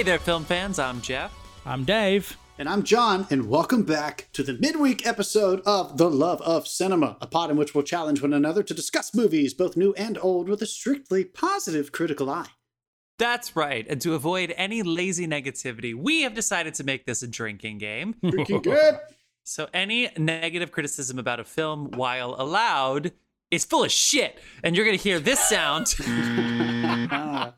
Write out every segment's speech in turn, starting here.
Hey there, film fans. I'm Jeff. I'm Dave. And I'm John, and welcome back to the midweek episode of The Love of Cinema, a pod in which we'll challenge one another to discuss movies, both new and old, with a strictly positive critical eye. That's right. And to avoid any lazy negativity, we have decided to make this a drinking game. Freaking good. So any negative criticism about a film, while allowed, is full of shit. And you're going to hear this sound.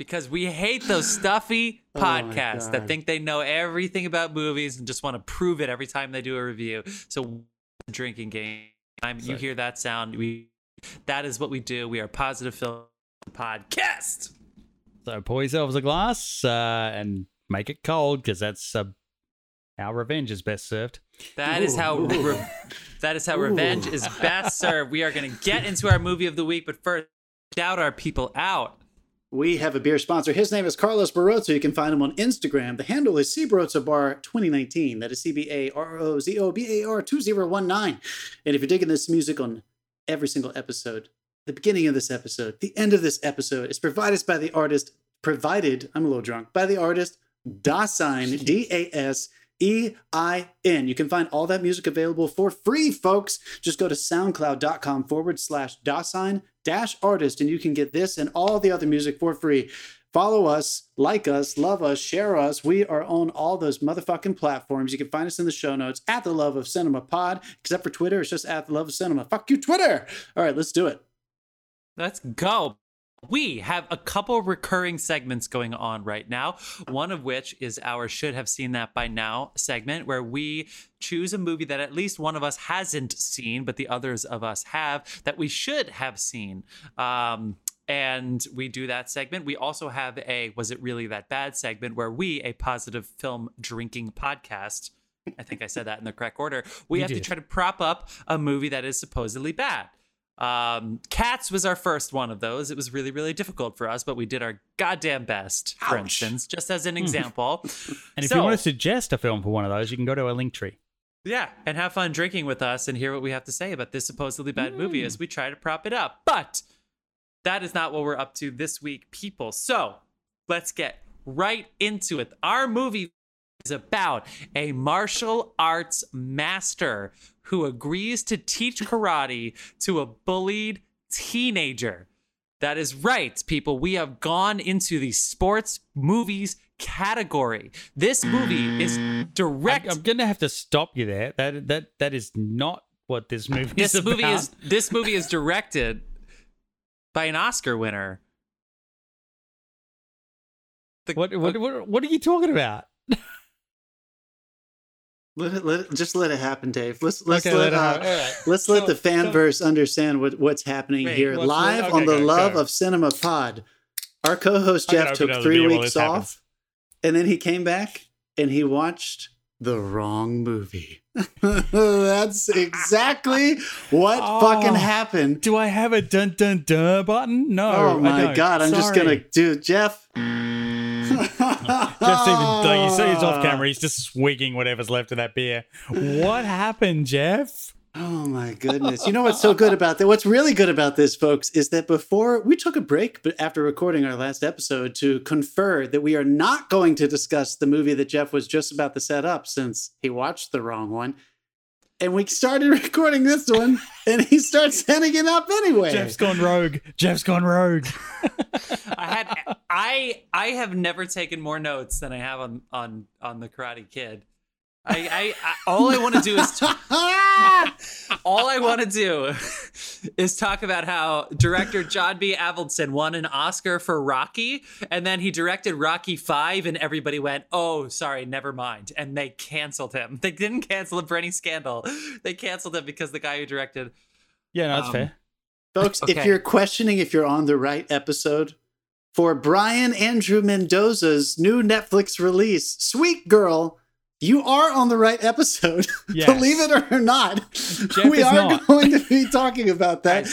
because we hate those stuffy Oh podcasts that think they know everything about movies and just want to prove it every time they do a review. So drinking game. Time you hear that sound, we that is what we do. We are positive film podcast. So pour yourselves a glass uh, and make it cold because that's uh, how revenge is best served. That is how re- that is how revenge is best served. We are going to get into our movie of the week, but first, shout our people out. We have a beer sponsor. His name is Carlos Barroso. You can find him on Instagram. The handle is Cbarrozo Bar 2019. That is C B A R O Z O B A R 2019. And if you're digging this music on every single episode, the beginning of this episode, the end of this episode is provided by the artist, provided, I'm a little drunk, by the artist Dasein, D A S E I N. You can find all that music available for free, folks. Just go to soundcloud.com forward slash Dasein dash artist, and you can get this and all the other music for free. Follow us, like us, love us, share us. We are on all those motherfucking platforms. You can find us in the show notes at the Love of Cinema Pod, except for Twitter. It's just at the Love of Cinema. Fuck you, Twitter. All right, let's do it. Let's go. We have a couple recurring segments going on right now. One of which is our should have seen that by now segment, where we choose a movie that at least one of us hasn't seen, but the others of us have that we should have seen. Um, and we do that segment. We also have a Was It Really That Bad segment where we, a positive film drinking podcast, I think I said that in the correct order, we You have to try to prop up a movie that is supposedly bad. Um, Cats was our first one of those. It was really, really difficult for us, but we did our goddamn best, for instance, just as an example. And if So- you want to suggest a film for one of those, you can go to our link tree. Yeah, and have fun drinking with us and hear what we have to say about this supposedly bad movie as we try to prop it up. But that is not what we're up to this week, people. So let's get right into it. Our movie is about a martial arts master who agrees to teach karate to a bullied teenager. That is right, people. We have gone into the sports movies category. This movie is direct. I'm going to have to stop you there. That that that is not what this movie this is movie about. is this movie is directed by an Oscar winner. The- What, what what what are you talking about? Let it, let it, just let it happen, Dave. Let's let's Okay, let, let it uh, happen. Let's let So- the fanverse understand what, what's happening Wait, here what's live okay, on the go, Love go. of Cinema Pod. Our co-host Jeff took three weeks off, happens. and then he came back and he watched the wrong movie. That's exactly what Oh. fucking happened. Do I have a dun dun dun button? No. Oh my god! I'm just gonna do Jeff. Jeff's even like you see he's off camera. Ah. He's just swigging whatever's left of that beer. What happened, Jeff? Oh my goodness. You know what's so good about that? What's really good about this, folks, is that before we took a break but after recording our last episode to confer that we are not going to discuss the movie that Jeff was just about to set up since he watched the wrong one. And we started recording this one and he starts setting it up anyway. Jeff's gone rogue. Jeff's gone rogue. I had I I have never taken more notes than I have on on on the Karate Kid. I, I, I all I want to do is talk, all I want to do is talk about how director John B. Avildsen won an Oscar for Rocky, and then he directed Rocky Five, and everybody went, "Oh, sorry, never mind," and they canceled him. They didn't cancel him for any scandal. They canceled him because the guy who directed Yeah, no, that's Um, fair. Folks, if you're questioning if you're on the right episode, for Brian Andrew Mendoza's new Netflix release, Sweet Girl, you are on the right episode. Yes. Believe it or not, we are not. going to be talking about that.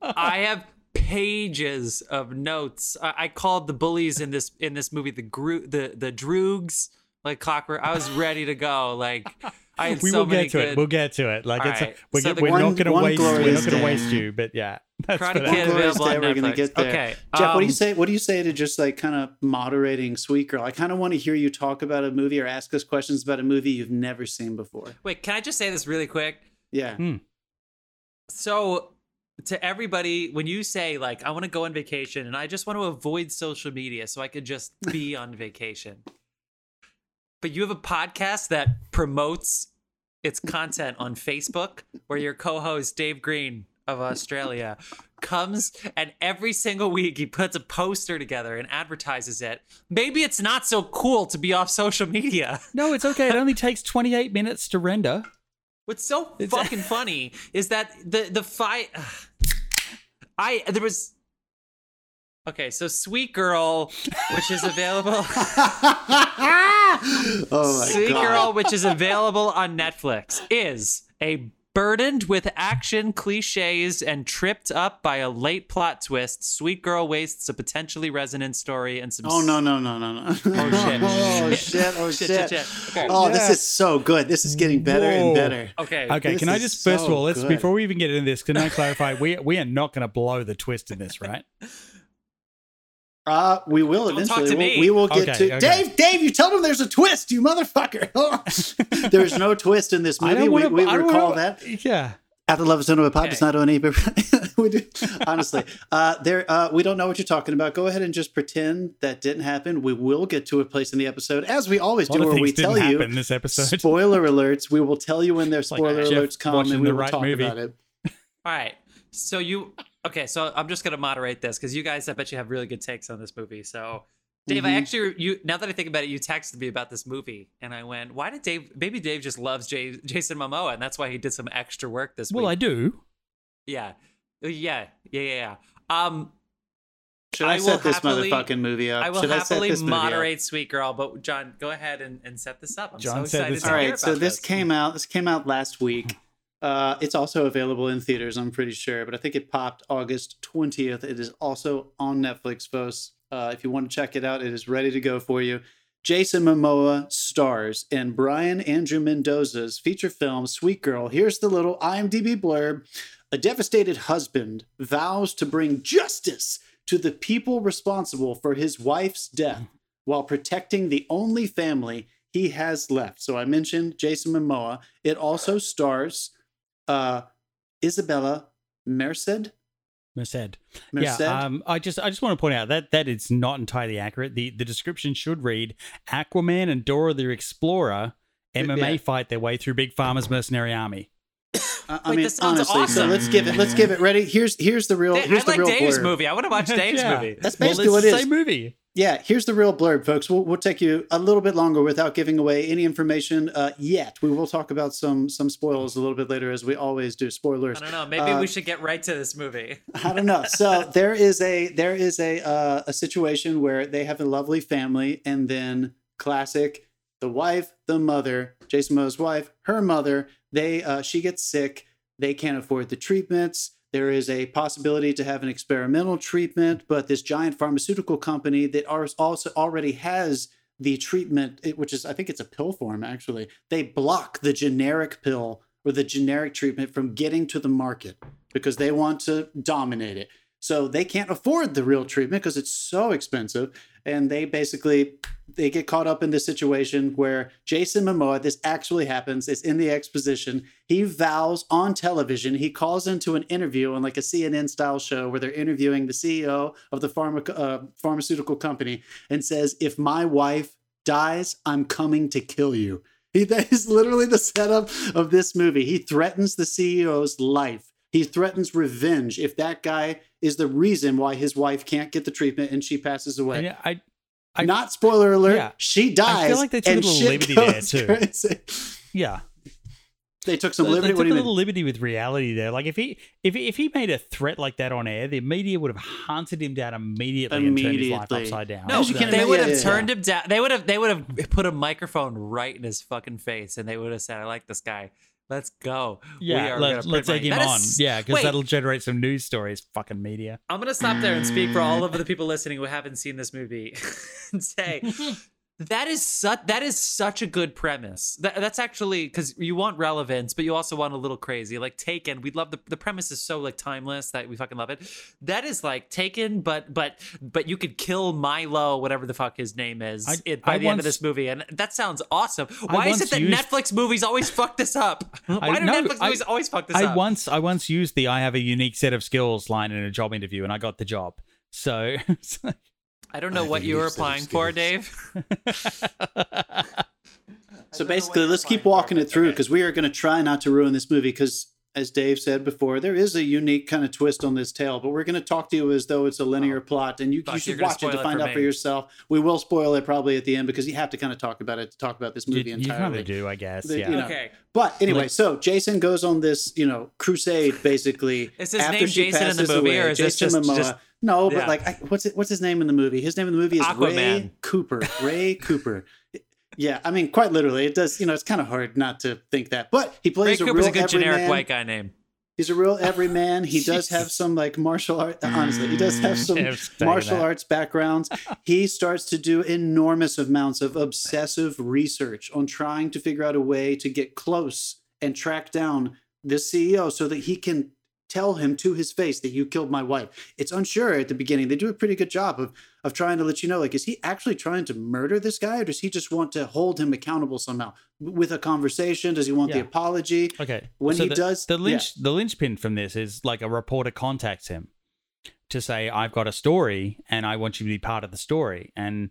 I have pages of notes. I, I called the bullies in this in this movie the gro- the the droogs like clockwork. I was ready to go. Like I we so will get to good- it. We'll get to it. Like All it's right. we're, So get- we're one- not going to waste. We're not going to waste you. But yeah, that's Karate for. Kid One glorious available day on we're gonna get there. Okay, Jeff, what do you um, say? What do you say to just like kind of moderating Sweet Girl? I kind of want to hear you talk about a movie or ask us questions about a movie you've never seen before. Wait, can I just say this really quick? Yeah. Hmm. So, to everybody, when you say like, "I want to go on vacation and I just want to avoid social media so I could just be on vacation," but you have a podcast that promotes its content on Facebook, where your co-host Dave Green of Australia comes and every single week he puts a poster together and advertises it. Maybe it's not so cool to be off social media. No, it's okay. It only takes 28 minutes to render. What's so fucking funny is that the the fight. I there was. Okay, so Sweet Girl, which is available. oh my God. Sweet god. Girl, which is available on Netflix, is a burdened with action cliches and tripped up by a late plot twist. Sweet Girl wastes a potentially resonant story and some. Oh no no no no no! Oh shit! oh, oh, oh shit! Oh Shit, shit! shit, shit. Okay. Oh, this is so good. This is getting better and better. Okay. Okay, This can I just first of all, let's good. before we even get into this, can I clarify? we we are not going to blow the twist in this, right? Uh, we will Don't talk eventually. to We'll- me. We will get Okay, to okay. Dave. Dave, you told him there's a twist, you motherfucker. there's no twist in this movie. We, wanna- we I don't recall wanna- that. Yeah. At the Love Cinema Pod, it's not on any. we do, honestly, uh, there. Uh, we don't know what you're talking about. Go ahead and just pretend that didn't happen. We will get to a place in the episode, as we always do, where we tell you in this episode. spoiler alerts. We will tell you when there's Like spoiler Jeff alerts come, and we the will right talk movie. about it. All right. So you okay? So I'm just gonna moderate this because you guys, I bet you have really good takes on this movie. So, Dave, I Mhm. actually you now that I think about it, you texted me about this movie, and I went, "Why did Dave? Maybe Dave just loves Jay, Jason Momoa, and that's why he did some extra work this week. Well, I do. yeah, Uh, yeah, yeah, yeah, yeah. Um, Should I I, will set this happily- motherfucking movie up? I will Should I set happily this movie up? moderate Sweet Girl, but John, go ahead and, and set this up. I'm John so set excited this to All hear right, so about this came out. This came out last week. Uh, it's also available in theaters. I'm pretty sure, but I think it popped August 20th. It is also on Netflix, folks. Uh, if you want to check it out, it is ready to go for you. Jason Momoa stars in Brian Andrew Mendoza's feature film Sweet Girl. Here's the little IMDb blurb. A devastated husband vows to bring justice to the people responsible for his wife's death while protecting the only family he has left. So I mentioned Jason Momoa. It also stars uh, Isabela Merced. Merced. Merced. Yeah, um, I just I just want to point out that that is not entirely accurate. The the description should read Aquaman and Dora the Explorer MMA Yeah. fight their way through Big Pharma's mercenary army. I, I Wait, mean, this sounds honestly, so let's give it. Let's give it. Ready? Here's here's the real. Here's I the like real Dave's blurb. movie. I want to watch Dave's Yeah. movie. That's Well, basically it's what it is. same movie. Yeah, here's the real blurb, folks. We'll, we'll take you a little bit longer without giving away any information uh, yet. We will talk about some some spoils a little bit later, as we always do. Spoilers. I don't know. Maybe Uh, we should get right to this movie. I don't know. So there is a there is a uh, a situation where they have a lovely family, and then classic, the wife, the mother, Jason Momoa's wife, her mother. They uh, she gets sick. They can't afford the treatments. There is a possibility to have an experimental treatment, but this giant pharmaceutical company that also already has the treatment, which is I think it's a pill form actually. They block the generic pill or the generic treatment from getting to the market because they want to dominate it. So they can't afford the real treatment because it's so expensive. And they basically they get caught up in this situation where Jason Momoa, this actually happens. It's in the exposition. He vows on television. He calls into an interview on like a CNN style show where they're interviewing the CEO of the pharma, uh, pharmaceutical company and says, "If my wife dies, I'm coming to kill you." He, that is literally the setup of this movie. He threatens the CEO's life. He threatens revenge if that guy is the reason why his wife can't get the treatment and she passes away. Yeah, I, I Not spoiler alert. Yeah. She dies. I feel like they took a little liberty there, too. crazy. yeah. They took some liberty. They took do you a mean? little liberty with reality there. Like if he if if he made a threat like that on air, the media would have hunted him down immediately, and turned his life upside down. No, As can they imagine- would have yeah, turned him down. They would have. They would have put a microphone right in his fucking face, and they would have said, "I like this guy. Let's go. We yeah, are let, let's print take him. That on. is- Yeah, because that'll generate some news stories. Fucking media. I'm gonna stop there and speak for all of the people listening who haven't seen this movie and say, That is such that is such a good premise. That, that's actually because you want relevance, but you also want a little crazy. Like Taken, we love the the premise is so like timeless that we fucking love it. That is like Taken, but but but you could kill Milo, whatever the fuck his name is, I- it, by I the end of this movie, and that sounds awesome. Why is it that used- Netflix movies always fuck this up? Why do no, Netflix I- movies always fuck this I up? I once I once used the I have a unique set of skills line in a job interview and I got the job. So I don't know I what you you were applying for. Dave. So basically, let's keep walking it through because we are going to try not to ruin this movie because, as Dave said before, there is a unique kind of twist on this tale. But we're going to talk to you as though it's a linear plot, and you, you should watch it spoil to it find for out for yourself. We will spoil it probably at the end because you have to kind of talk about it to talk about this you, movie you entirely. kind of do, I guess. The- yeah. you know, Okay. But anyway, Like- so Jason goes on this, you know, crusade basically. Is his after name she Jason in the movie, away. or is this just- Momoa. just- no, but Yeah. like, I, what's it? What's his name in the movie? His name in the movie is Ray Cooper. Ray Cooper. Yeah, I mean, quite literally, it does. You know, it's kind of hard not to think that, but he Ray plays a Cooper's real a good generic white guy name. He's a real everyman. He does have some like martial art. Honestly, he does have mm, some martial arts backgrounds. He starts to do enormous amounts of obsessive research on trying to figure out a way to get close and track down this CEO so that he can tell him to his face that you killed my wife. It's unsure at the beginning. They do a pretty good job of of trying to let you know like is he actually trying to murder this guy or does he just want to hold him accountable somehow with a conversation? Does he want the apology? Okay. When so he the, does- the yeah. lynch the linchpin from this is like a reporter contacts him to say I've got a story and I want you to be part of the story and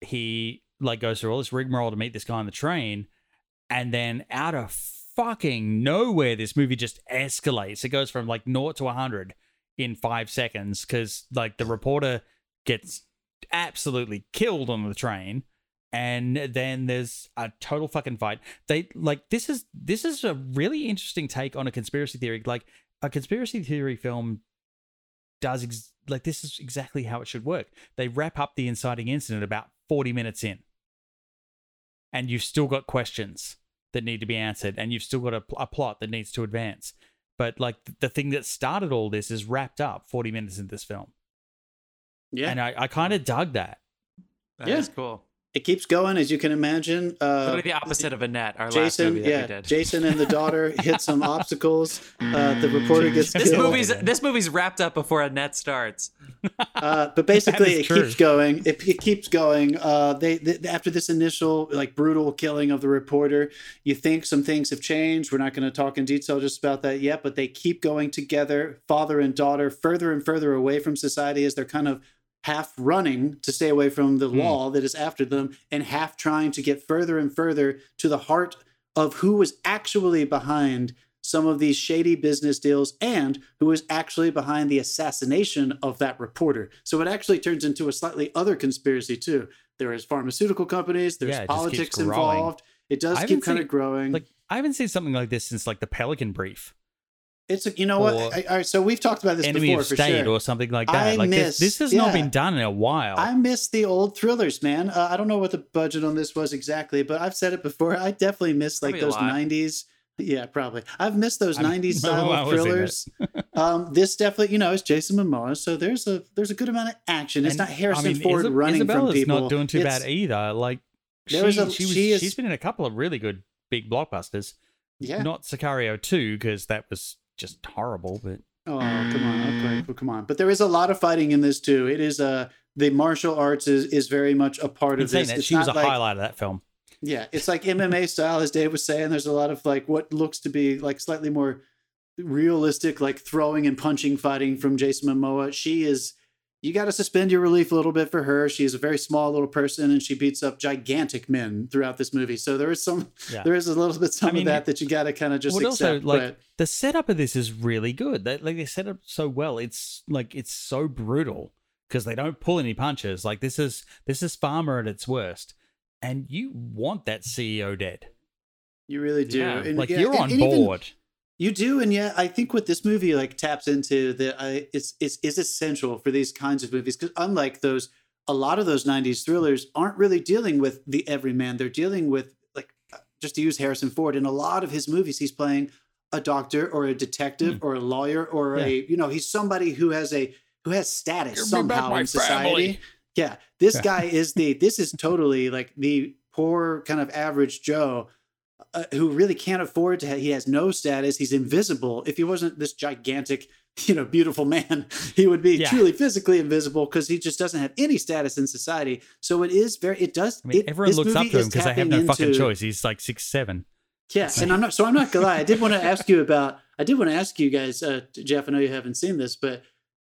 he like goes through all this rigmarole to meet this guy on the train and then out of fucking nowhere this movie just escalates. It goes from like 0 to 100 in 5 seconds cuz like the reporter gets absolutely killed on the train and then there's a total fucking fight. They like this is this is a really interesting take on a conspiracy theory. Like a conspiracy theory film does ex- like this is exactly how it should work. They wrap up the inciting incident about 40 minutes in and you've still got questions that need to be answered and you've still got a, a plot that needs to advance but like the thing that started all this is wrapped up 40 minutes into this film Yeah. and i, I kind of dug that That Yeah. cool. It keeps going as you can imagine. Uh, Literally the opposite of Annette, our last Jason, movie that yeah, we did. Jason and the daughter hit some obstacles. Uh, the reporter gets this killed. movie's this movie's wrapped up before Annette starts. Uh, but basically, it true. keeps going. It, it keeps going. Uh, they, they after this initial like brutal killing of the reporter, you think some things have changed. We're not going to talk in detail just about that yet, but they keep going together, father and daughter, further and further away from society as they're kind of half running to stay away from the hmm. law that is after them, and half trying to get further and further to the heart of who was actually behind some of these shady business deals and who was actually behind the assassination of that reporter. So it actually turns into a slightly other conspiracy too. There is pharmaceutical companies, there's Yeah, it just keeps politics involved. It does I keep kind seen- of growing. like i haven't seen something like this since like the pelican brief it's a, you know what? I, all right, so we've talked about this enemy before of state sure. or something like that I like miss- this, this has not been done in a while I miss the old thrillers, man. Uh, I don't know what the budget on this was exactly, but I've said it before. I definitely miss like those '90s. Yeah, probably. I've missed those I mean, '90s style I of was in thrillers. um, this definitely, you know, is Jason Momoa, so there's a there's a good amount of action. It's And, not Harrison I mean, Ford Isab- running Isabela's from people. not doing too It's- bad either. Like she, was a, she, was, she is, she's been in a couple of really good big blockbusters. Yeah. Not Sicario two because that was just horrible. But Oh, come on, okay, well, come on. But there is a lot of fighting in this too. It is a the martial arts is is very much a part of this. that, It's she was a like- highlight of that film. Yeah, it's like MMA style, as Dave was saying. There's a lot of like what looks to be like slightly more realistic, like throwing and punching fighting from Jason Momoa. She is, you got to suspend your relief a little bit for her. She is a very small little person, and she beats up gigantic men throughout this movie. So there is some, Yeah. there is a little bit some I mean, of that that you got to kind of just accept. also like but the setup of this is really good. They like they set up so well. It's like it's so brutal because they don't pull any punches. Like this is this is Pharma at its worst, and you want that CEO dead. you really do. Yeah, And, Like yeah, you're on and even- board. You do, and yet I think what this movie like taps into that I it's it's is essential for these kinds of movies because unlike those, a lot of those '90s thrillers aren't really dealing with the everyman. They're dealing with like uh, just to use Harrison Ford in a lot of his movies, he's playing a doctor or a detective or a lawyer or a you know he's somebody who has a who has status Give somehow in society. family. Yeah, this Yeah. guy is the. This is totally like the poor kind of average Joe. Uh, who really can't afford to have, he has no status he's invisible if he wasn't this gigantic you know beautiful man he would be Yeah. truly physically invisible because he just doesn't have any status in society so it is very it does I mean, it, everyone looks up to him because they have no fucking choice. He's like six seven. yeah, and I'm not. So I'm not gonna lie. I did want to ask you about. I did want to ask you guys, uh, Jeff. I know you haven't seen this, but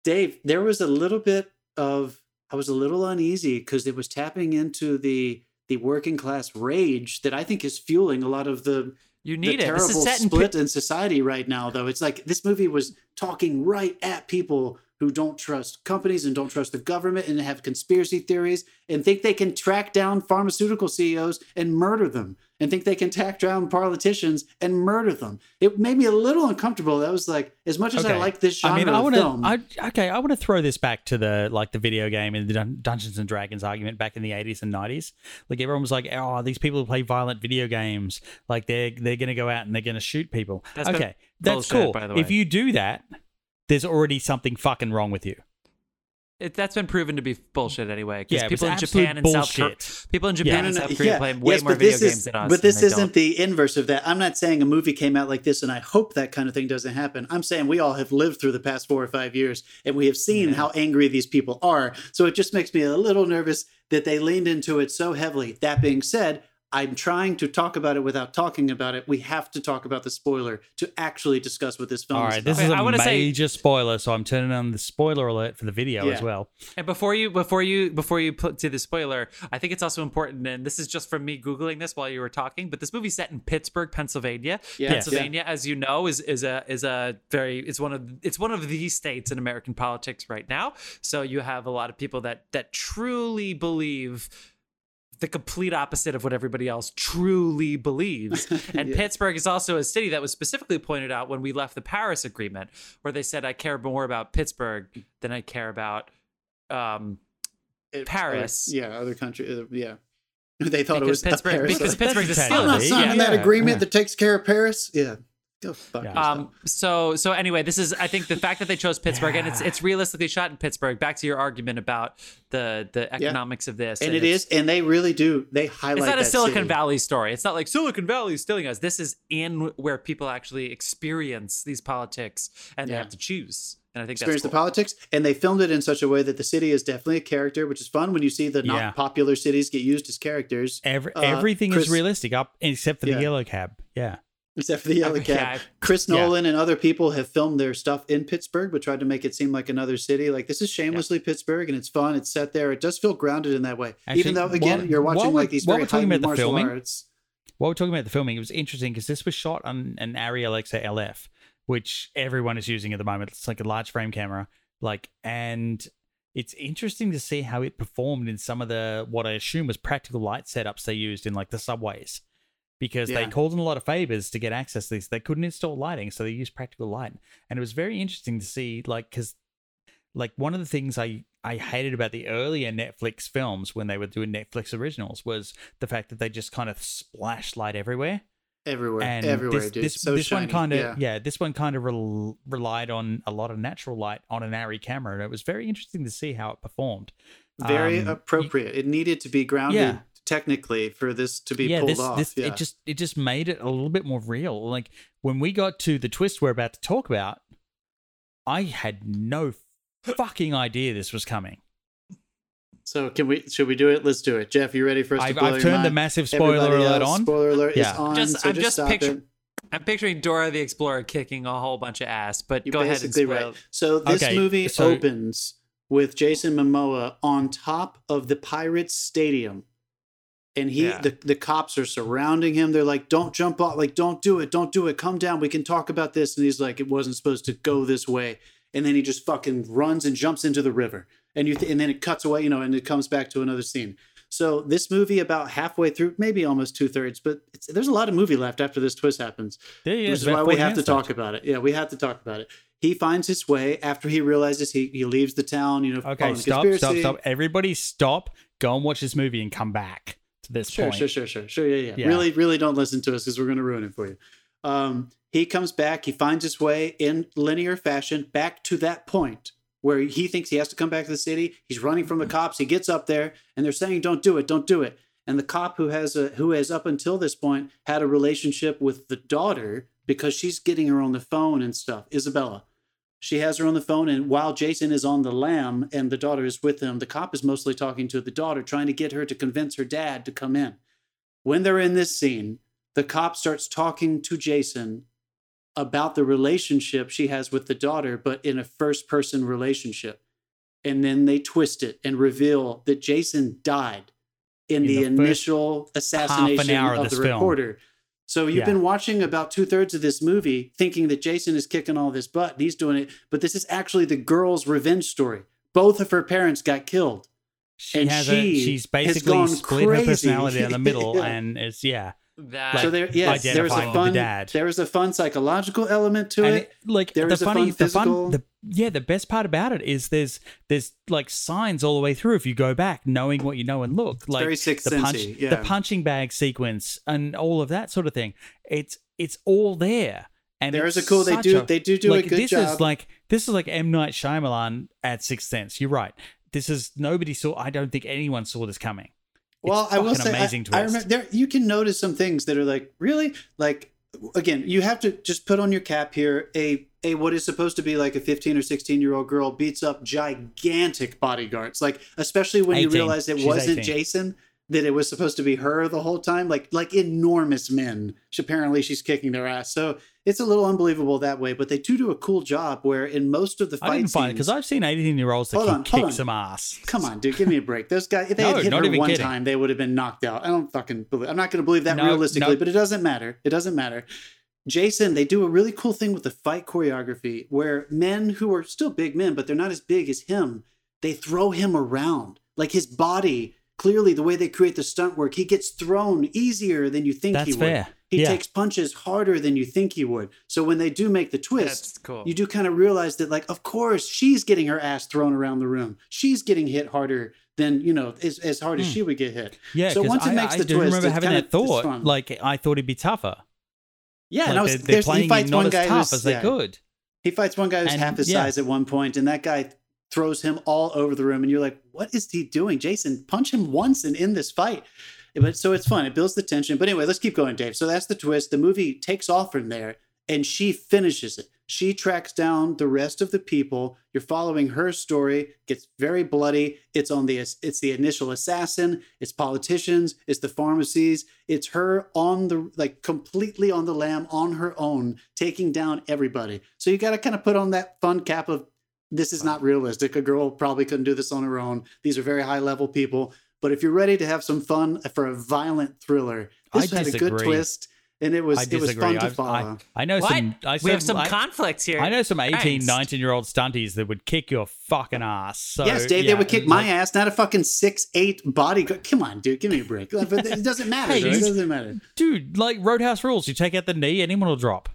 Dave, there was a little bit of. I was a little uneasy because it was tapping into the the working class rage that I think is fueling a lot of the You the need it. terrible This is set in split in society right now. Though it's like this movie was talking right at people who don't trust companies and don't trust the government and have conspiracy theories and think they can track down pharmaceutical CEOs and murder them and think they can track down politicians and murder them. It made me a little uncomfortable. That was like as much as I like this genre I mean, I of want film. to. Okay, I want to throw this back to the like the video game and the Dun- Dungeons and Dragons argument back in the eighties and nineties. Like everyone was like, "Oh, these people who play violent video games, like they're they're going to go out and they're going to shoot people." That's okay, that's bullshit, cool. by the If you do that, there's already something fucking wrong with you. It, that's been proven to be bullshit anyway. Because Yeah, people in Japan and South Korea, bullshit. people in Japan No, and No, no, South Korea yeah. play way Yes, more video this games is, than us. But this isn't don't. the inverse of that. I'm not saying a movie came out like this and I hope that kind of thing doesn't happen. I'm saying we all have lived through the past four or five years and we have seen Yeah. how angry these people are. So it just makes me a little nervous that they leaned into it so heavily. That being said, I'm trying to talk about it without talking about it. We have to talk about the spoiler to actually discuss what this film All is right, about. this is I a wanna say- major spoiler, so I'm turning on the spoiler alert for the video Yeah. as well. And before you before you before you put to the spoiler, I think it's also important, and this is just from me googling this while you were talking. But this movie's set in Pittsburgh, Pennsylvania. Yeah. Pennsylvania, as you know, is is a is a very it's one of it's one of the states in American politics right now. So you have a lot of people that that truly believe the complete opposite of what everybody else truly believes. And Yeah. Pittsburgh is also a city that was specifically pointed out when we left the Paris Agreement, where they said, I care more about Pittsburgh than I care about um, It- Paris. other- yeah, other country. Uh, yeah. They thought it was Pittsburgh Paris. because That's Pittsburgh's a Tennessee. I'm not city. Yeah, signing that agreement yeah. that takes care of Paris. Yeah. Go fuck Yeah. Um. So so anyway, this is I think the fact that they chose Pittsburgh and it's it's realistically shot in Pittsburgh. Back to your argument about the the economics of this, and it it is, and they really do. They highlight. It's not a Silicon city. Valley story. It's not like Silicon Valley is stealing us. This is in where people actually experience these politics and they have to choose. And I think experience that's the politics, and they filmed it in such a way that the city is definitely a character, which is fun when you see the not popular cities get used as characters, Every, Uh, everything Chris- is realistic up except for the Yeah. yellow cab. Yeah. Except for the yellow cab. I- Chris Yeah. Nolan and other people have filmed their stuff in Pittsburgh, but tried to make it seem like another city. Like this is shamelessly Pittsburgh, and it's fun. It's set there. It does feel grounded in that way, Actually, even though again while- you're watching like these very we're talking heightened about the martial filming, arts. While we're talking about the filming, it was interesting because this was shot on an Arri Alexa LF, which everyone is using at the moment. It's like a large frame camera. Like, and it's interesting to see how it performed in some of the what I assume was practical light setups they used in like the subways. Because they called in a lot of favors to get access to this. They couldn't install lighting, so they used practical light. And it was very interesting to see, like, because like one of the things I I hated about the earlier Netflix films when they were doing Netflix originals was the fact that they just kind of splashed light everywhere. Everywhere, And everywhere, this dude. this, so this shiny. one kind of yeah. yeah. this one kind of rel- relied on a lot of natural light on an Arri camera, and it was very interesting to see how it performed. very Um, appropriate. It needed to be grounded Yeah. Technically for this to be yeah, pulled this off. this yeah. it just it just made it a little bit more real. Like when we got to the twist we're about to talk about, I had no fucking idea this was coming. so can we? Should we do it? Let's do it. Jeff, you ready for us to I've, blow I've your turned the mind? massive spoiler Everybody alert else, on. Spoiler alert Yeah. is on. Just- so I'm just, just stop picture- it. I'm picturing Dora the Explorer kicking a whole bunch of ass, but You're go ahead and basically spoil. right. So this Okay, movie so- opens with Jason Momoa on top of the Pirates Stadium. And he Yeah. the, the cops are surrounding him. They're like, Don't jump off, like, don't do it, don't do it, come down, we can talk about this. And he's like, It wasn't supposed to go this way. And then he just fucking runs and jumps into the river. And you th- and then it cuts away, you know, and it comes back to another scene. So this movie, about halfway through, maybe almost two thirds, but it's, there's a lot of movie left after this twist happens Yeah, yeah, which is why we have to talk about it. Yeah, we have to talk about it. He finds his way after he realizes he, he leaves the town. You know, Okay, stop, stop, stop. Everybody stop. Go and watch this movie and come back this Sure, point. sure, sure, sure, sure. Yeah, yeah, Yeah. Really, really don't listen to us because we're going to ruin it for you. Um, he comes back. He finds his way in linear fashion back to that point where he thinks he has to come back to the city. He's running from the cops. He gets up there and they're saying, "Don't do it, don't do it." And the cop who has a who has up until this point had a relationship with the daughter because she's getting her on the phone and stuff. Isabela. She has her on the phone, and while Jason is on the lam and the daughter is with him, the cop is mostly talking to the daughter, trying to get her to convince her dad to come in. When they're in this scene, the cop starts talking to Jason about the relationship she has with the daughter, but in a first person relationship. And then they twist it and reveal that Jason died in, In the, the initial assassination of of, the film. reporter. So you've Yeah. been watching about two thirds of this movie thinking that Jason is kicking all this butt and he's doing it, but this is actually the girl's revenge story. Both of her parents got killed. She And has a, she she's basically split her personality in the middle, Yeah. and it's yeah. That so there, yes, there was a identifying the fun, dad. there was a fun psychological element to and it. it, like There the is a funny, fun the physical- fun, the yeah, the best part about it is there's there's like signs all the way through if you go back, knowing what you know and look. like very Sixth the punch, Sensey, yeah. the punching bag sequence and all of that sort of thing. It's it's all there. And There is a cool. They such do. a- they do do like a good this job. is like this is like M Night Shyamalan at Sixth Sense. You're right. This is nobody saw. I don't think anyone saw this coming. Well, I will say, amazing I, I remember there. You can notice some things that are like really like. Again, you have to just put on your cap here. A a what is supposed to be like a 15 or 16 year old girl beats up gigantic bodyguards. Like especially when you realize it She's wasn't 18. Jason. That it was supposed to be her the whole time, like like enormous men. She, apparently, she's kicking their ass. So it's a little unbelievable that way. But they do do a cool job where in most of the fight I didn't find scenes- because I've seen 18 year olds that Hold can on, kick on. some ass. Come on, dude, give me a break. Those guys, if they No, had hit her one kidding. time, they would have been knocked out. I don't fucking believe. I'm not going to believe that No, realistically, no. but it doesn't matter. It doesn't matter. Jason, they do a really cool thing with the fight choreography where men who are still big men, but they're not as big as him, they throw him around. Like his body, clearly the way they create the stunt work, he gets thrown easier than you think That's he would. fair. He Yeah. takes punches harder than you think he would. So when they do make the twist, That's cool. you do kind of realize that, like, of course, she's getting her ass thrown around the room. She's getting hit harder than you know, as, as hard as Hmm. she would get hit. Yeah, So once it I, makes I the do twist, remember it's having kinda- that thought. Like I thought he'd be tougher. Yeah, like no, they're, they're he playing fights not one as guy tough who's as they yeah. could. He fights one guy who's And, half his yeah. size at one point, and that guy throws him all over the room, and you're like, "What is he doing, Jason? Punch him once and end this fight." But so it's fun. It builds the tension. But anyway, let's keep going, Dave. So that's the twist. The movie takes off from there, and she finishes it. She tracks down the rest of the people. You're following her story. Gets very bloody. It's on the it's the initial assassin. It's politicians. It's the pharmacies. It's her on the like completely on the lam on her own, taking down everybody. So you got to kind of put on that fun cap of this is not realistic. A girl probably couldn't do this on her own. These are very high level people. But if you're ready to have some fun for a violent thriller, this I had a good disagree. twist, and it was I it was disagree. fun to I've- follow. I, I know what? some. I we have some- some I, conflicts here. I know some 18, Christ. 19 year old stunties that would kick your fucking ass. So, yes, Dave, yeah, they would kick my like- ass, not a fucking six eight body. Come on, dude, give me a break. But it doesn't matter. Hey, though. you- it doesn't matter. Dude, like Roadhouse rules. You take out the knee, anyone will drop.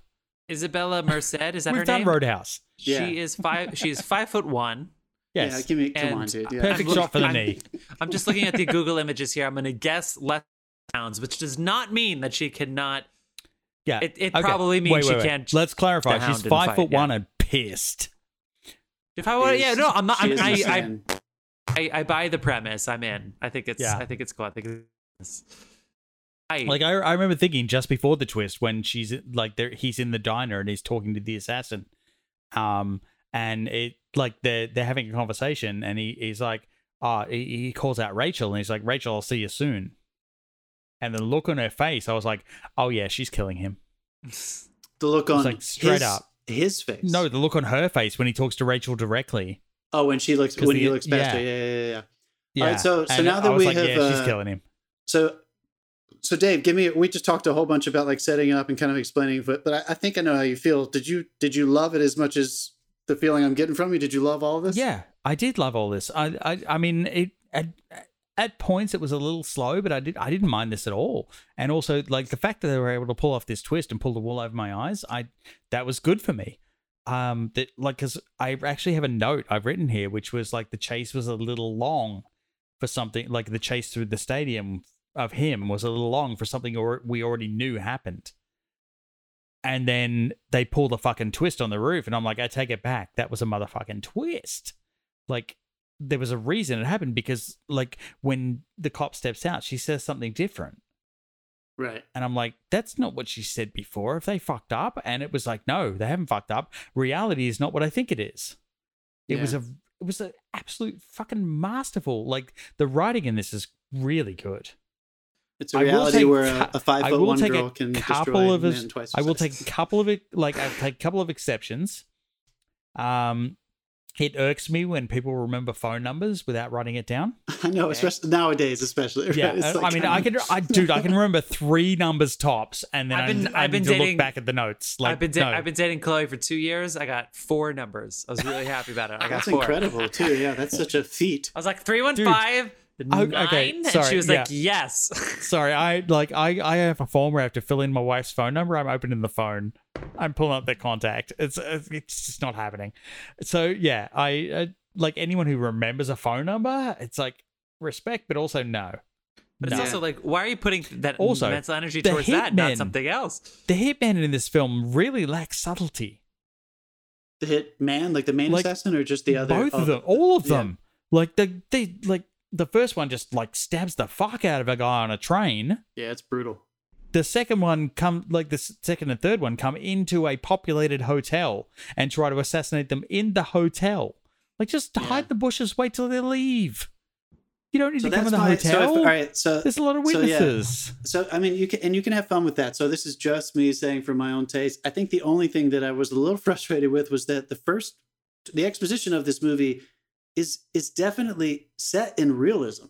Isabela Merced, is that her name? We've done? Roadhouse. Yeah. She is five. She is five foot one. Yes. Yeah, give me. Come And on, dude. Yeah. Perfect I'm shot for the I'm- knee. I'm just looking at the Google images here. I'm going to guess less pounds, which does not mean that she cannot. Yeah. It- it Okay. probably means wait, she wait, wait. can't Let's clarify. She's five fight, foot yeah. one and pissed. If I were, yeah, no, I'm not. I'm, is I, I. I, I buy the premise. I'm in. I think it's. Yeah. I think it's cool. I think it's. I, Like I, I remember thinking just before the twist when she's like there, he's in the diner and he's talking to the assassin, um, and it like they're they're having a conversation and he he's like, ah, he, he calls out Rachel and he's like, Rachel, I'll see you soon. And the look on her face, I was like, oh yeah, she's killing him. the look on like, straight his, up. his face. No, the look on her face when he talks to Rachel directly. Oh, when she looks when the- he looks past yeah. her. Yeah, yeah, yeah, yeah. Yeah. All right, so- so And now that I was we like, have, yeah, she's uh, killing him. So, so Dave, give me. We just talked a whole bunch about like setting up and kind of explaining, but but I, I think I know how you feel. Did you did you love it as much as the feeling I'm getting from you? Did you love all this? Yeah, I did love all this. I, I, I mean, it at, at points it was a little slow, but I did, I didn't mind this at all. And also, like the fact that they were able to pull off this twist and pull the wool over my eyes, I that was good for me. Um, that like because I actually have a note I've written here, which was like the chase was a little long for something like the chase through the stadium of him was a little long for something or we already knew happened. and then they pull the fucking twist on the roof, and I'm like, I take it back. That was a motherfucking twist. Like there was a reason it happened because like when the cop steps out, she says something different. Right. And I'm like, that's not what she said before. If they fucked up, and it was like, no, they haven't fucked up. Reality is not what I think it is. It was a it was an absolute fucking masterful. Like the writing in this is really good. It's a I will reality take where a, a five I foot will one take girl a can couple destroy of men his- twice. I her will size. take a couple of it, like I'll take a couple of exceptions. Um, it irks me when people remember phone numbers without writing it down. I know, especially nowadays, especially. right? Yeah, It's I- like I mean, kind I of- can, I dude, I can remember three numbers tops, and then I've been- I, I I've been need to dating- look back at the notes. Like, I've been da- no. I've been dating Chloe for two years. I got four numbers. I was really happy about it. I got That's four. incredible too. Yeah, that's such a feat. I was like three one five Oh, nine, okay, and sorry, she was yeah. like, "Yes." Sorry, I like I I have a form where I have to fill in my wife's phone number. I'm opening the phone. I'm pulling up their contact. It's it's just not happening. So yeah, I, I like anyone who remembers a phone number. It's like respect, but also no. But it's No. also like, why are you putting that Also, mental energy the towards that, not something else? The hitman in this film really lacks subtlety. The hit man, like the main Like, assassin, or just the other? Both oh, of them, all of yeah. them. Like the they like the first one just like stabs the fuck out of a guy on a train. Yeah, it's brutal. the second one come like the second and third one come into a populated hotel and try to assassinate them in the hotel. Like just Yeah. hide the bushes, wait till they leave. You don't need So to come in the. So hotel. if, all right, so There's a lot of so, yeah. witnesses. So I mean, you can and you can have fun with that. So this is just me saying for my own taste. I think the only thing that I was a little frustrated with was that the first, the exposition of this movie is is definitely set in realism.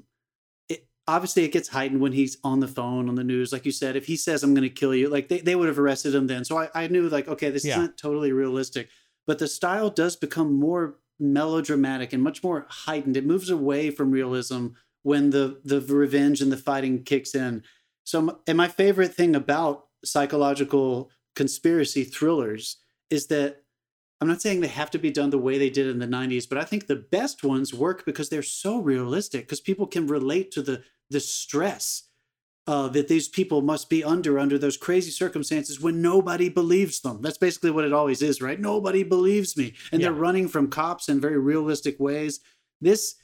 It obviously it gets heightened when he's on the phone on the news, like you said. If he says "I'm going to kill you," like they, they would have arrested him then. So I, I knew like okay, this Yeah. isn't totally realistic, but the style does become more melodramatic and much more heightened. It moves away from realism when the the revenge and the fighting kicks in. So, and my favorite thing about psychological conspiracy thrillers is that I'm not saying they have to be done the way they did in the 90s, but I think the best ones work because they're so realistic because people can relate to the the stress uh, that these people must be under under those crazy circumstances when nobody believes them. That's basically what it always is, right? Nobody believes me, and they're running from cops in very realistic ways. This,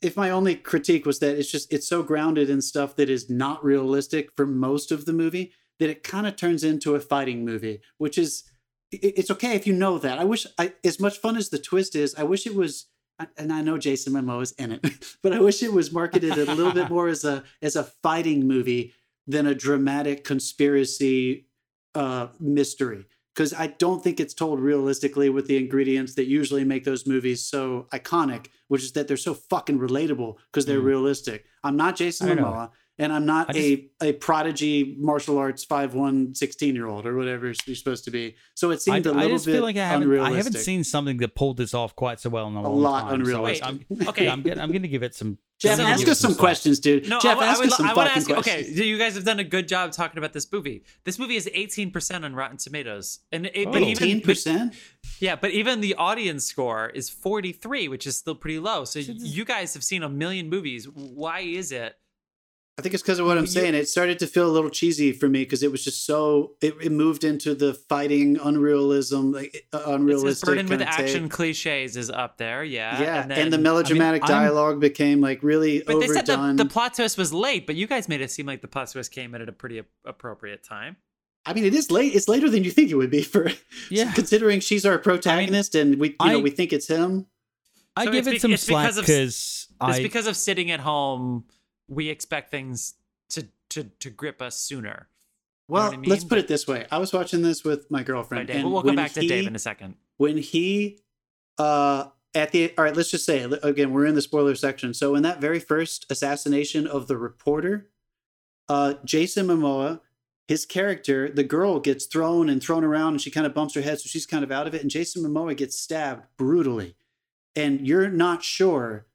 if my only critique was that it's just it's so grounded in stuff that is not realistic for most of the movie that it kind of turns into a fighting movie, which is it's okay if you know that. I wish I as much fun as the twist is, I wish it was and I know Jason Momoa is in it, but I wish it was marketed a little bit more as a as a fighting movie than a dramatic conspiracy uh, mystery. Because I don't think it's told realistically with the ingredients that usually make those movies so iconic, which is that they're so fucking relatable because they're Mm. realistic. I'm not Jason. Momoa, and I'm not a a prodigy martial arts 5'1, 16 year old or whatever you're supposed to be. So it seemed a I little just bit feel like I haven't, I haven't seen something that pulled this off quite so well in a, long lot time. So unrealistic. I'm, Okay. I'm, gonna- I'm going to give it some. Jeff, ask us some slack. questions, dude. No, Jeff, I, ask I would, us some I want to fucking ask questions. Okay, you guys have done a good job talking about this movie. This movie is 18% on Rotten Tomatoes, and it, but even Eighteen percent. yeah, but even the audience score is 43, which is still pretty low. So So you guys have seen a million movies. Why is it? I think it's because of what I'm You- saying. It started to feel a little cheesy for me because it was just so. It, it moved into the fighting unrealism, like uh, unrealistic. just burdened with kinda take. action cliches is up there. Yeah, Yeah, and, then- the melodramatic I mean, I'm- dialogue became like really But they said the, the plot twist was late, but you guys made it seem like the plot twist came in at a pretty ap- appropriate time. I mean, it is late. It's later than you think it would be for. Yeah. considering she's our protagonist and we, you know, we think it's him. I So give it's it be- some it's slack because of- because It's I. because of sitting at home. We expect things to to to grip us sooner. Well, what I mean? let's put it this way: I was watching this with my girlfriend, Dave. and We'll, go back to Dave in a second. when he uh at the all right let's just say again we're in the spoiler section so in that very first assassination of the reporter uh jason momoa his character the girl gets thrown and thrown around and she kind of bumps her head so she's kind of out of it and jason momoa gets stabbed brutally and you're not sure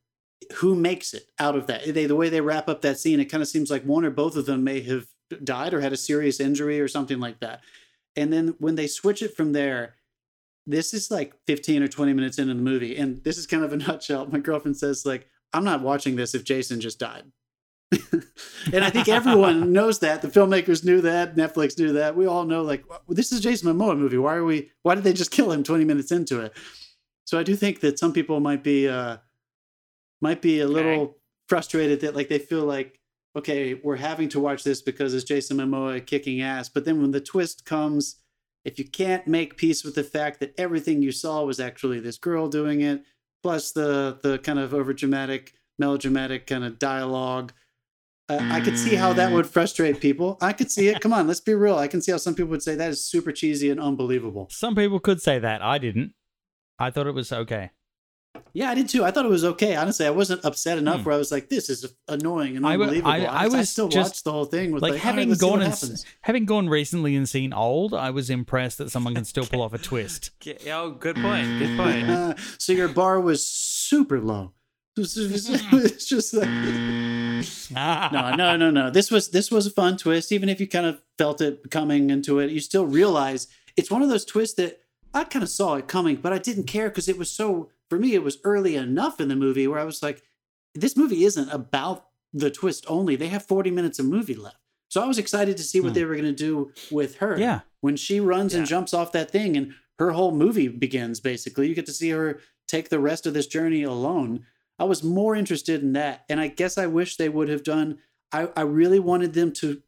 who makes it out of that they, the way they wrap up that scene it kind of seems like one or both of them may have died or had a serious injury or something like that and then when they switch it from there this is like 15 or 20 minutes into the movie and this is kind of a nutshell my girlfriend says like i'm not watching this if jason just died And I think everyone knows that. The filmmakers knew that. Netflix knew that. We all know, like, well, this is Jason Momoa movie. Why are we? Why did they just kill him 20 minutes into it? So I do think that some people might be uh might be a little frustrated that like they feel like okay, we're having to watch this because it's Jason Momoa kicking ass. But then when the twist comes, if you can't make peace with the fact that everything you saw was actually this girl doing it, plus the the kind of overdramatic, melodramatic kind of dialogue, uh, I could see how that would frustrate people. I could see it. Come on, let's be real. I can see how some people would say that is super cheesy and unbelievable. Some people could say that. I didn't. I thought it was okay. Yeah, I did too. I thought it was okay. Honestly, I wasn't upset enough Hmm. where I was like, "This is annoying and unbelievable." I- I I, was still just- watched the whole thing with Like, like, having let's gone and having gone recently and seen old, I was impressed that someone can still pull off a twist. Oh, good point. Good point. Uh, so your bar was super low. It was, it was- it was just like no, no, no, no. This was this was a fun twist. Even if you kind of felt it coming into it, you still realize it's one of those twists that I kind of saw it coming, but I didn't care because it was so. For me, it was early enough in the movie where I was like, "This movie isn't about the twist only. They have forty minutes of movie left." So I was excited to see what Hmm. they were going to do with her. Yeah. when she runs Yeah. and jumps off that thing, and her whole movie begins. Basically, you get to see her take the rest of this journey alone. I was more interested in that. And I guess I wish they would have done I, I really wanted them to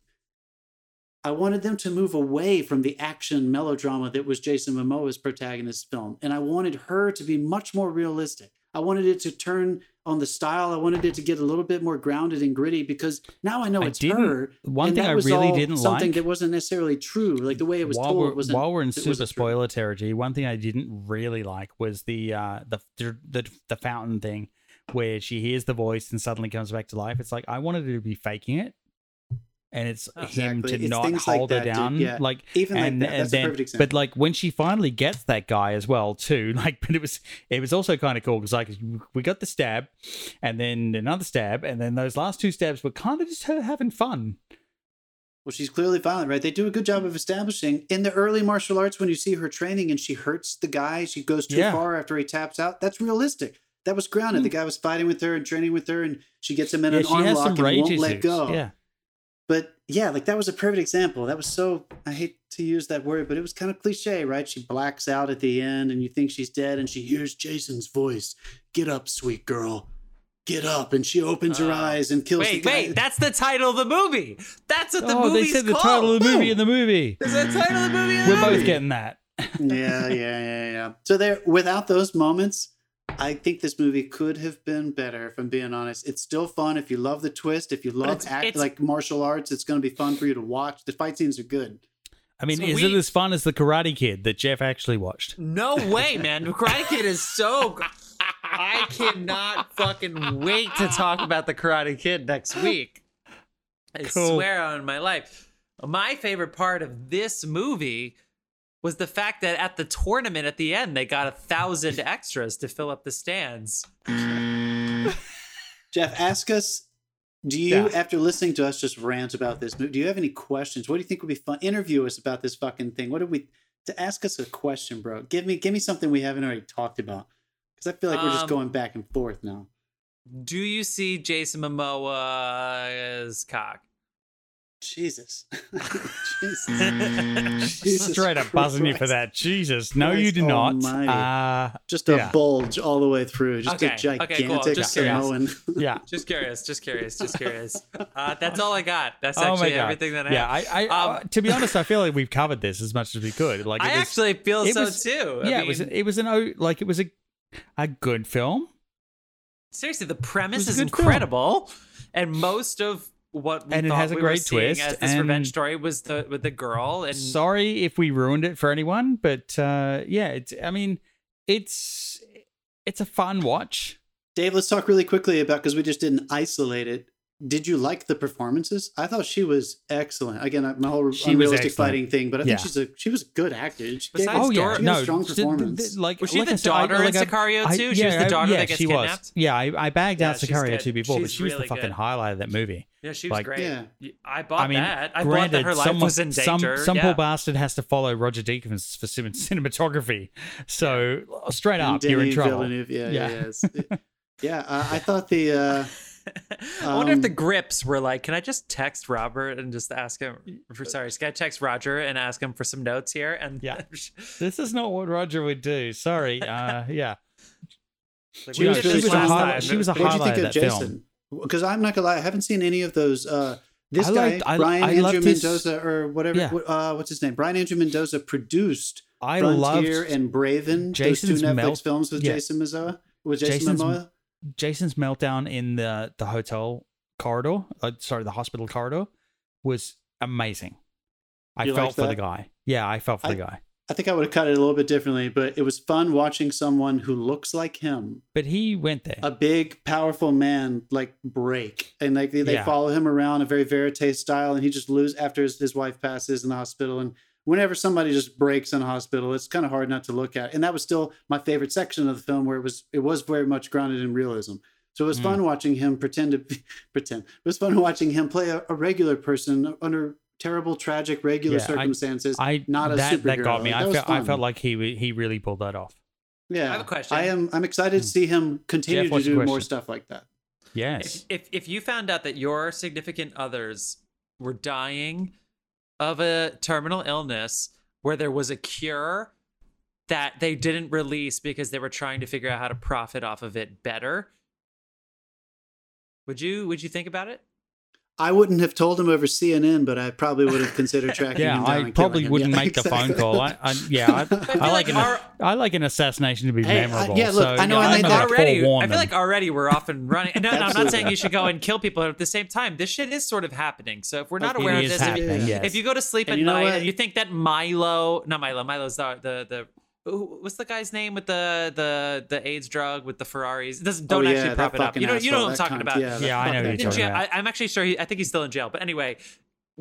I wanted them to move away from the action melodrama that was Jason Momoa's protagonist film. And I wanted her to be much more realistic. I wanted it to turn on the style. I wanted it to get a little bit more grounded and gritty because now I know I it's her. one thing I really all didn't like something like- that wasn't necessarily true. Like the way it was while told we're, while we're in super spoiler territory, one thing I didn't really like was the uh the, the the fountain thing, where she hears the voice and suddenly comes back to life. It's like I wanted her to be faking it, and it's ah. him to It's not things like hold her that, dude. down. Yeah. Like Even like and, that. and That's a then, perfect example. but like when she finally gets that guy as well too, like but it was it was also kind of cool because like we got the stab, and then another stab, and then those last two stabs were kind of just her having fun. Well, she's clearly violent, right? They do a good job of establishing in the early martial arts when you see her training and she hurts the guy, she goes too Yeah. far after he taps out. That's realistic. That was grounded. Hmm. The guy was fighting with her and training with her, and she gets him in yeah, an she arm lock and rage won't let go. Yeah. But yeah, like that was a perfect example. That was so I hate to use that word, but it was kind of cliche, right? She blacks out at the end and you think she's dead and she hears Jason's voice. Get up, sweet girl. Get up. And she opens her Oh. eyes and kills Wait, the guy. wait, that's the title of the movie. That's what the oh, they movie's said the called. title of the movie Boom. in the movie. Is the title of the movie? in the We're both getting that. yeah, yeah, yeah, yeah. So there, without those moments, I think this movie could have been better. If I'm being honest, it's still fun. If you love the twist, if you love it's- act it's- like martial arts, it's going to be fun for you to watch. The fight scenes are good. I mean, So is we- it as fun as the Karate Kid that Jeff actually watched? No way, man. The Karate Kid is so. gr- I cannot fucking wait to talk about the Karate Kid next week. I Cool. swear on my life. My favorite part of this movie was the fact that at the tournament at the end, they got a thousand extras to fill up the stands. Jeff, ask us. Do you, Yeah. after listening to us just rant about this movie, do you have any questions? What do you think would be fun? Interview us about this fucking thing. What did we to ask us a question, bro? Give me, give me something we haven't already talked about. Because I feel like we're just Um, going back and forth now. Do you see Jason Momoa's cock? Jesus, Jesus. Jesus Straight up buzzing you for that. Jesus. No, you Christ do not. Uh, just a Yeah. bulge all the way through, just Okay, a okay, gigantic cool. Just curious. Samoan. yeah. Just curious, just curious, just curious. Uh, that's all I got. That's Oh actually God. everything that I Yeah, have. I, I Um, uh, to be honest, I feel like we've covered this as much as we could. Like, it I was, actually feel it so was- too. I yeah, it was, it was an, o- like, it was a, a good film. seriously, the premise it was a is good film. incredible, and most of what we And it thought has a we were great seeing twist, as this revenge story was the with the girl and Sorry if we ruined it for anyone, but uh, yeah, it's, I mean, it's, it's a fun watch. Dave, let's talk really quickly about because we just didn't isolate it. Did you like the performances? I thought she was excellent. Again, my whole She unrealistic excellent. fighting thing, but I Yeah. think she's a she was a good actor. She gave Besides oh yeah, she had a no, strong th- th- performance. like Was she like the I said, I- daughter in like I- Sicario I- too? She was the daughter yeah, that gets she kidnapped? Was. Yeah, I, I bagged Yeah, out she's Sicario good. too before, but she was really the fucking good. highlight of that movie. yeah, she was like- great. Yeah. I bought I mean, that. I bought granted, that her life someone- was in some, danger. some yeah. poor bastard has to follow Roger Deakins for cin- cinematography. So straight up, you're in trouble. Yeah, yeah, Yeah. yeah. It's- it- yeah, uh, I thought the uh, I wonder if the Um, grips were like, can I just text Robert and just ask him for sorry, can I text Roger and ask him for some notes here? And Yeah. This is not what Roger would do. Sorry. Uh, yeah. like, She was did really this highlight- she was a What do you think of of that film. Jason? Because I'm not gonna lie, I haven't seen any of those. Uh, this I guy, liked- I- Brian I Andrew loved his- Mendoza, or whatever. Yeah. Uh, what's his name? Brian Andrew Mendoza produced I Frontier loved and Braven, Jason's those two Netflix melt- films with yeah. Jason Momoa. With Jason Jason's- Momoa. Jason's meltdown in the the hotel corridor. Uh, sorry, the hospital corridor was amazing. I You felt for the guy. Yeah, I felt for I- the guy. I think I would have cut it a little bit differently, but it was fun watching someone who looks like him, But he went there. a big, powerful man, like break, and like they, they Yeah. follow him around a very verite style, and he just lose after his, his wife passes in the hospital, and whenever somebody just breaks in a hospital, it's kind of hard not to look at. And that was still my favorite section of the film, where it was it was very much grounded in realism. So it was Mm. fun watching him pretend to be, pretend. It was fun watching him play a, a regular person under terrible, tragic, regular Yeah, circumstances. I not a that that superhero. got me. Like, I that was felt I felt like he he really pulled that off. Yeah, I have a question. I am. I'm excited to see him continue Jeff, to do more stuff like that. Yes. If, if if you found out that your significant others were dying of a terminal illness where there was a cure that they didn't release because they were trying to figure out how to profit off of it better, would you would you think about it? I wouldn't have told him over CNN, but I probably would have considered tracking Yeah, him down. I and probably him. wouldn't Yeah, make the phone call. I, I yeah, I, feel I like like an our- I like an assassination to be Hey, I- memorable. yeah, look, so, I know yeah, I I'm that- already, I feel them. like already we're off and running. No, no, I'm not saying you should go and kill people. But at the same time, this shit is sort of happening. So if we're not It aware of this, if you, Yes. if you go to sleep And at you know night what? and you think that Milo, not Milo, Milo's the the the. Who- What's the guy's name with the the the AIDS drug with the Ferraris? It doesn't oh, don't Oh, yeah, actually prop it up. You know you know what I'm talking cunt, about. Yeah, Yeah, I know. What you're talking about. I, I'm actually sure. He, I think he's still in jail. But anyway,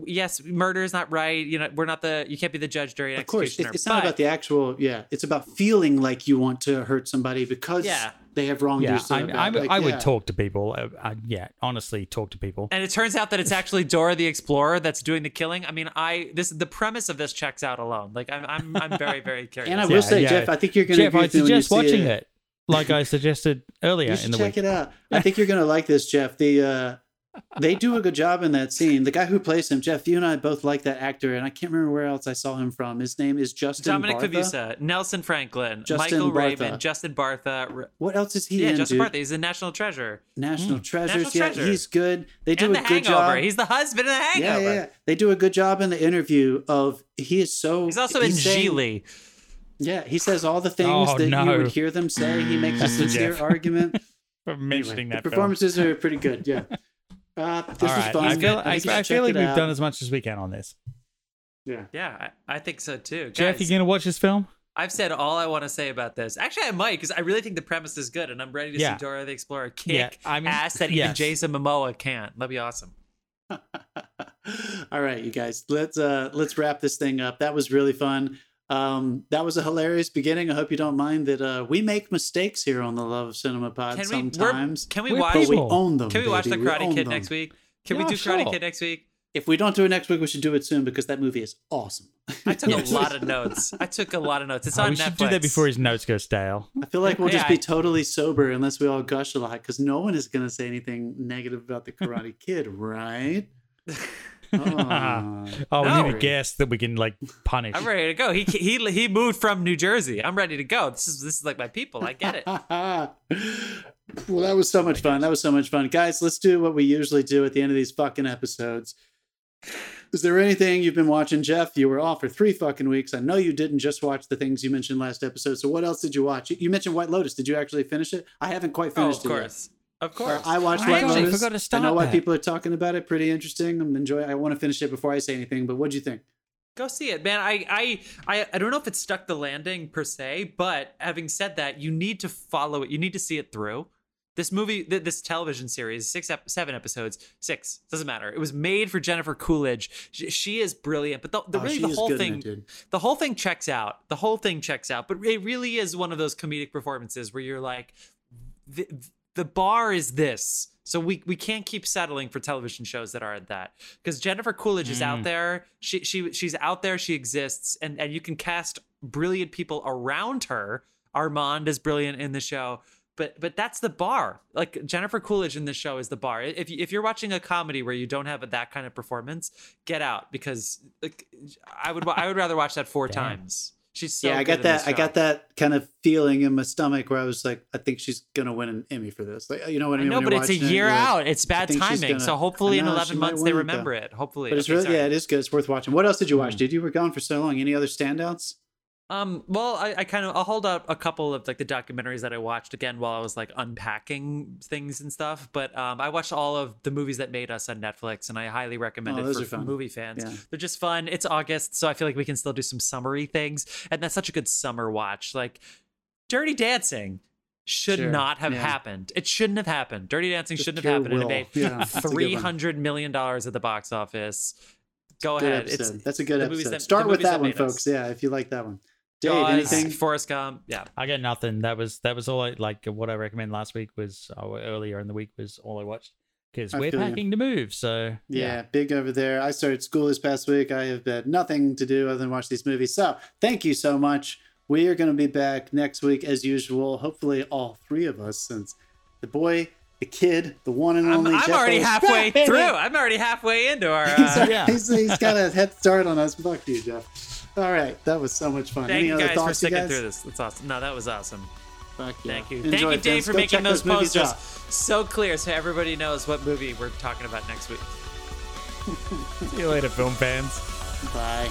yes, murder is not right. You know, we're not the. You can't be the judge, during and Of course, executioner. it's, it's not but- about the actual. Yeah, it's about feeling like you want to hurt somebody because Yeah. they have wronged yeah, you. So I, bad. I, Like, I would yeah. talk to people. Uh, I, yeah, honestly, talk to people. And it turns out that it's actually Dora the Explorer that's doing the killing. I mean, I this the premise of this checks out alone. Like I'm I'm I'm very very curious. And I Yeah, will say, yeah. Jeff, I think you're going to Jeff, agree I with me when you suggest watching it. it, like I suggested earlier You in should the check week. it out. I think you're going to like this, Jeff. The uh, they do a good job in that scene. The guy who plays him, Jeff, you and I both like that actor, and I can't remember where else I saw him from. His name is Justin Dominic Bartha. Cavisa, Nelson Franklin, Justin Michael Bartha. Raven, Justin Bartha. What else is he yeah, in, Yeah, Justin dude? Bartha. He's a national treasure. National hmm. Treasures. National yeah, Treasure. he's good. They do and a the good Hangover. job. He's the husband in the yeah, Hangover. yeah, yeah. They do a good job in the interview of he is so. He's also in saying- Gigli. Yeah, he says all the things Oh, that you would hear them say. He makes a sincere argument. For Anyway, mentioning the that film. performances are pretty good. Yeah. Uh, this All was right, fun. I feel, I, I feel like we've out. done as much as we can on this. Yeah. Yeah, I, I think so too. Jeff, Guys, you gonna watch this film? I've said all I want to say about this. Actually, I might because I really think the premise is good, and I'm ready to Yeah. see Dora the Explorer kick Yeah, I mean, ass that even. Jason Momoa can't. That'd be awesome. All right, you guys, let's uh let's wrap this thing up. That was really fun. Um, that was a hilarious beginning. I hope you don't mind that uh, we make mistakes here on the Love of Cinema Pod Can we? we're- sometimes, Can we We're watch? but we own them. Can we watch the baby. We Karate Kid them. next week? Can we Yeah, do Karate. Kid next week? If we don't do it next week, we should do it soon because that movie is awesome. I took Yes. a lot of notes. I took a lot of notes. It's Oh, on we Netflix. should do that before his notes go stale. I feel like we'll just be I- totally sober unless we all gush a lot because no one is going to say anything negative about the Karate Kid, right? Oh. Oh, we No. need a guest that we can like punish. I'm ready to go. He he he moved from New Jersey. I'm ready to go. This is this is like my people. I get it. well, that was so much fun. That was so much fun. Guys, let's do what we usually do at the end of these fucking episodes. Is there anything you've been watching, Jeff? You were off for three fucking weeks. I know you didn't just watch the things you mentioned last episode. So what else did you watch? You mentioned White Lotus. Did you actually finish it? I haven't quite Oh, finished of it yet. course, of course. I watched I White actually Lotus. forgot to I know why that. people are talking about it. Pretty interesting. I'm enjoying. I want to finish it before I say anything. But what do you think? Go see it, man. I, I I I don't know if it stuck the landing per se, but having said that, you need to follow it. You need to see it through. This movie, th- this television series, six, ep- seven episodes, six doesn't matter. It was made for Jennifer Coolidge. She, she is brilliant, but the, the Oh, really she the is whole good in thing, it, dude. the whole thing checks out. The whole thing checks out, but it really is one of those comedic performances where you're like, the, the bar is this. So we we can't keep settling for television shows that aren't that because Jennifer Coolidge is out Mm. there. She she she's out there. She exists, and and you can cast brilliant people around her. Armond is brilliant in the show, but but that's the bar. Like Jennifer Coolidge in this show is the bar. If if you're watching a comedy where you don't have that kind of performance, get out because like I would I would rather watch that four times. She's so yeah, I got that. I got that kind of feeling in my stomach where I was like, I think she's gonna win an Emmy for this. Like, you know what I mean? know, When but it's a watching it, year like- out. It's bad timing. gonna- so hopefully in 11 months they win it, remember it. Hopefully. But it's Okay, really, sorry. yeah, it is good. It's worth watching. What else did you watch, Mm. dude? You were gone for so long. Any other standouts? Um, well, I, I kind of I'll hold up a couple of like the documentaries that I watched again while I was like unpacking things and stuff. But um, I watched all of the movies that made us on Netflix, and I highly recommend Oh, it for, movie fans. Yeah. They're just fun. It's August, so I feel like we can still do some summery things, and that's such a good summer watch. Like Dirty Dancing should Sure, not have yeah. happened. It shouldn't have happened. Dirty Dancing Just shouldn't have happened. will. It made that's a good one. three hundred million dollars at the box office. Go ahead. episode. It's That's a good episode. that- Start with that that one, made us. folks. Yeah, if you like that one. Dave, Jaws, anything? Forrest Gump. Yeah. I got nothing. That was that was all I like. What I recommend last week was or earlier in the week was all I watched because we're feel you. packing to move. So Yeah, big over there. I started school this past week. I have had nothing to do other than watch these movies. So thank you so much. We are going to be back next week as usual. Hopefully, all three of us, since the boy, the kid, the one and I'm, only. I'm Jeff already Ellis- halfway through. I'm already halfway into our. He's, Uh, Yeah. he's, he's got a head start on us. Fuck you, Jeff. All right, that was so much fun. thank Any you other guys for thoughts, you sticking guys? through this. That's awesome. No, that was awesome. Fuck yeah. Thank you. Enjoy, Thank you, Dave, for Go making check those movies posters out. so clear so everybody knows what movie we're talking about next week. see you later, film fans. Bye.